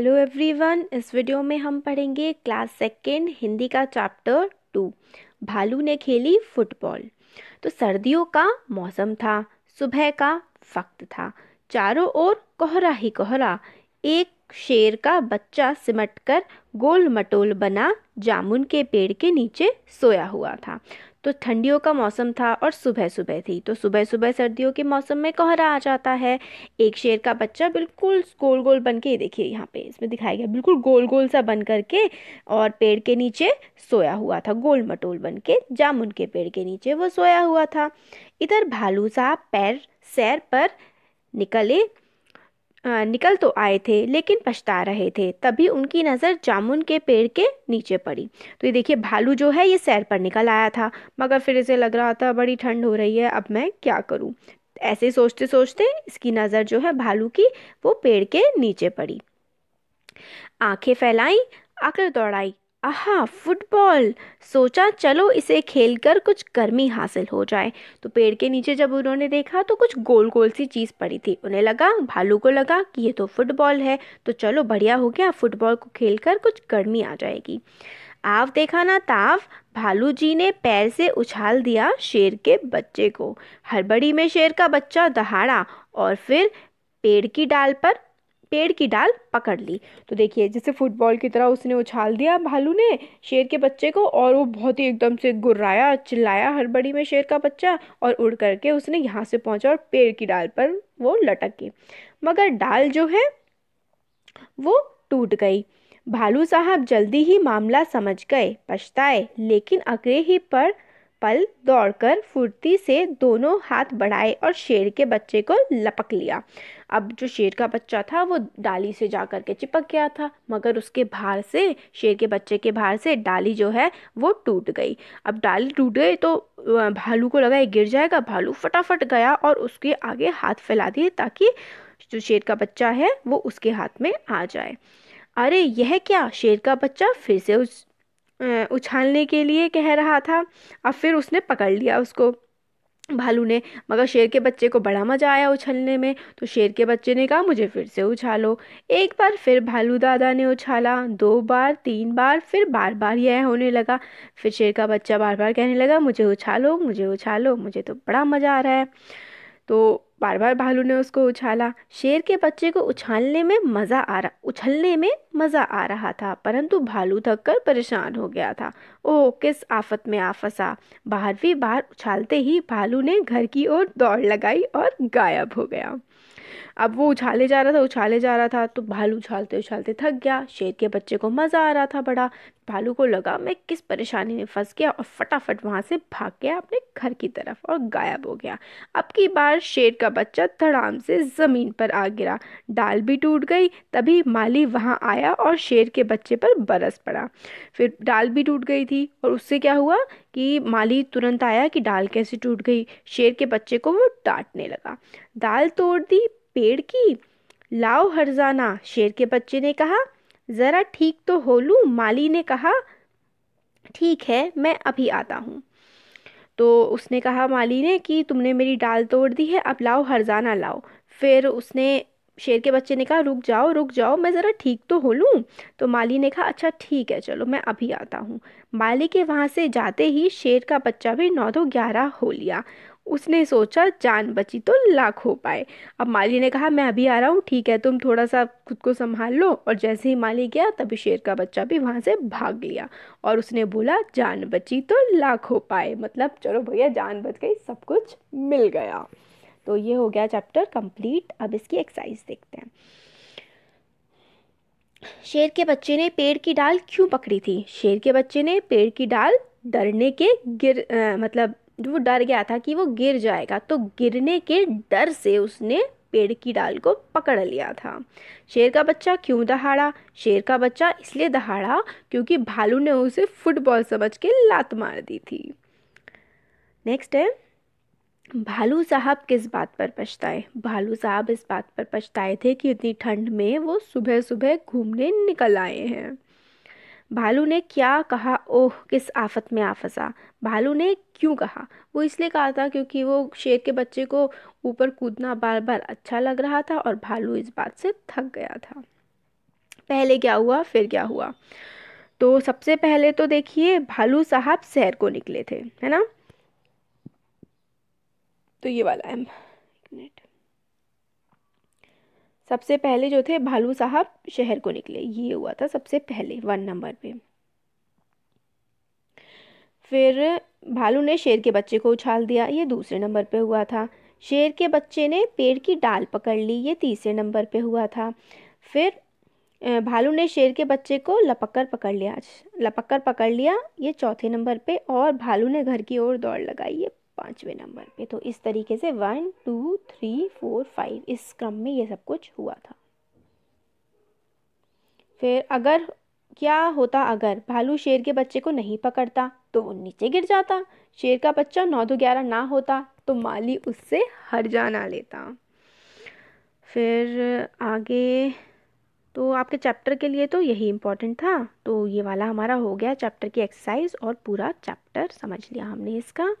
Hello everyone इस video में हम पढ़ेंगे क्लास सेकेंड हिंदी का चैप्टर टू भालू ने खेली फुटबॉल तो सर्दियों का मौसम था, सुबह का वक्त था, चारों ओर कोहरा ही कोहरा, एक शेर का बच्चा सिमटकर गोल मटोल बना जामुन के पेड़ के नीचे सोया हुआ था। तो ठंडियों का मौसम था और सुबह सुबह थी। तो सुबह सुबह सर्दियों के मौसम में कोहरा आ जाता है। एक शेर का बच्चा बिल्कुल गोल गोल बन के देखिए यहाँ पे इसमें दिखाया गया, बिल्कुल गोल गोल सा बन करके और पेड़ के नीचे सोया हुआ था गोल मटोल बन के, जामुन के पेड़ के नीचे वो सोया हुआ था। इधर भालू साहब पैर, सैर पर निकले निकल तो आए थे, लेकिन पछता रहे थे। तभी उनकी नज़र जामुन के पेड़ के नीचे पड़ी। तो ये देखिए, भालू जो है, ये सैर पर निकल आया था। मगर फिर इसे लग रहा था, बड़ी ठंड हो रही है, अब मैं क्या करूँ? ऐसे सोचते सोचते इसकी नज़र जो है, भालू की, वो पेड़ के नीचे पड़ी। आँखें फैलाई, आकर दौड़ाई। आहा, फुटबॉल। सोचा चलो इसे खेलकर कुछ गर्मी हासिल हो जाए। तो पेड़ के नीचे जब उन्होंने देखा तो कुछ गोल गोल सी चीज़ पड़ी थी। उन्हें लगा, भालू को लगा कि ये तो फुटबॉल है। तो चलो बढ़िया हो गया, फुटबॉल को खेलकर कुछ गर्मी आ जाएगी। आव देखा ना ताव, भालू जी ने पैर से उछाल दिया शेर के बच्चे को। हड़बड़ी में शेर का बच्चा दहाड़ा और फिर पेड़ की डाल पर पेड़ की डाल पकड़ ली। तो देखिए, जैसे फुटबॉल की तरह उसने उछाल दिया भालू ने शेर के बच्चे को और वो बहुत ही एकदम से गुर्राया, चिल्लाया हड़बड़ी में शेर का बच्चा और उड़ करके उसने यहाँ से पहुँचा और पेड़ की डाल पर वो लटक गई। मगर डाल जो है, वो टूट गई। भालू साहब जल्दी ही मामला समझ गए, पछताए, लेकिन अगले ही पर पल दौड़कर फुर्ती से दोनों हाथ बढ़ाए और शेर के बच्चे को लपक लिया। अब जो शेर का बच्चा था, वो डाली से जा कर के चिपक गया था, मगर उसके भार से, शेर के बच्चे के भार से डाली जो है, वो टूट गई। अब डाली टूट गई तो भालू को लगा ये गिर जाएगा, भालू फटाफट गया और उसके आगे हाथ फैला दिए ताकि जो शेर का बच्चा है, वो उसके हाथ में आ जाए। अरे, यह क्या? शेर का बच्चा फिर से उस उछालने के लिए कह रहा था। अब फिर उसने पकड़ लिया उसको। भालू ने, मगर शेर के बच्चे को बड़ा मज़ा आया उछलने में तो शेर के बच्चे ने कहा, मुझे फिर से उछालो। एक बार फिर भालू दादा ने उछाला, दो बार, तीन बार, फिर बार बार यह होने लगा। फिर शेर का बच्चा बार बार कहने लगा, मुझे उछालो मुझे उछालो, मुझे तो बड़ा मज़ा आ रहा है। तो बार बार भालू ने उसको उछाला। शेर के बच्चे को उछालने में मज़ा आ रहा, उछलने में मज़ा आ रहा था, परंतु भालू थक कर परेशान हो गया था। ओ किस आफत में आ फंसा। बारहवीं बार उछालते ही भालू ने घर की ओर दौड़ लगाई और गायब हो गया। अब वो उछाले जा रहा था, उछाले जा रहा था तो भालू उछालते उछालते थक गया। शेर के बच्चे को मज़ा आ रहा था बड़ा। भालू को लगा, मैं किस परेशानी में फंस गया? और फटाफट वहाँ से भाग गया अपने घर की तरफ़ और गायब हो गया। अब की बार शेर का बच्चा धड़ाम से ज़मीन पर आ गिरा। डाल भी टूट गई, तभी माली वहाँ आया और शेर के बच्चे पर बरस पड़ा। फिर डाल भी टूट गई थी और उससे क्या हुआ कि माली तुरंत आया कि डाल कैसे टूट गई। शेर के बच्चे को वो डांटने लगा। दाल तोड़ दी पेड़ की, लाओ हरजाना, शेर के बच्चे ने कहा, ज़रा ठीक तो हो लूँ? माली ने कहा, ठीक है, मैं अभी आता हूँ। तो उसने कहा माली ने कि, तुमने मेरी डाल तोड़ दी है, अब लाओ हरजाना लाओ। फिर उसने, शेर के बच्चे ने कहा, रुक जाओ रुक जाओ, मैं ज़रा ठीक तो हो लूँ? तो माली ने कहा अच्छा ठीक है, चलो, मैं अभी आता हूँ। माली के वहाँ से जाते ही शेर का बच्चा भी नौ दो ग्यारह हो लिया। उसने सोचा जान बची तो लाख हो पाए। अब माली ने कहा मैं अभी आ रहा हूँ ठीक है तुम थोड़ा सा खुद को संभाल लो। और जैसे ही माली गया तभी शेर का बच्चा भी वहाँ से भाग लिया और उसने बोला जान बची तो लाख हो पाए। मतलब चलो भैया जान बच गई सब कुछ मिल गया। तो ये हो गया चैप्टर कंप्लीट अब इसकी एक्सरसाइज देखते हैं। शेर के बच्चे ने पेड़ की डाल क्यों पकड़ी थी? शेर के बच्चे ने पेड़ की डाल डरने के गिर आ, मतलब वो डर गया था कि वो गिर जाएगा। तो गिरने के डर से उसने पेड़ की डाल को पकड़ लिया था। शेर का बच्चा क्यों दहाड़ा? शेर का बच्चा इसलिए दहाड़ा क्योंकि भालू ने उसे फुटबॉल समझ के लात मार दी थी। नेक्स्ट है, भालू साहब किस बात पर पछताए? भालू साहब इस बात पर पछताए थे कि इतनी ठंड में वो सुबह सुबह घूमने निकल आए हैं। भालू ने क्या कहा? ओह, किस आफत में आ फंसा। भालू ने क्यों कहा? वो इसलिए कहा था क्योंकि वो शेर के बच्चे को ऊपर कूदना बार बार अच्छा लग रहा था और भालू इस बात से थक गया था। पहले क्या हुआ? फिर क्या हुआ? तो सबसे पहले तो देखिए, भालू साहब शहर को निकले थे, है ना? तो ये वाला है। मिनट। सबसे पहले जो थे भालू साहब शहर को निकले। ये हुआ था सबसे पहले वन नंबर पे। फिर भालू ने शेर के बच्चे को उछाल दिया। ये दूसरे नंबर पे हुआ था। शेर के बच्चे ने पेड़ की डाल पकड़ ली। ये तीसरे नंबर पे हुआ था। फिर भालू ने शेर के बच्चे को लपक कर पकड़ लिया। लपक कर पकड़ लिया ये चौथे नंबर पे और भालू ने घर की ओर दौड़ लगाई। ये पाँचवें नंबर पे। तो इस तरीके से one, two, three, four, five, इस क्रम में ये सब कुछ हुआ था। फिर अगर क्या होता अगर भालू शेर के बच्चे को नहीं पकड़ता तो वो नीचे गिर जाता। शेर का बच्चा नौ दो ग्यारह ना होता तो माली उससे हर जाना लेता। फिर आगे तो आपके चैप्टर के लिए तो यही इम्पोर्टेंट था। तो ये वाला हमारा हो गया चैप्टर की एक्सरसाइज और पूरा चैप्टर समझ लिया हमने इसका।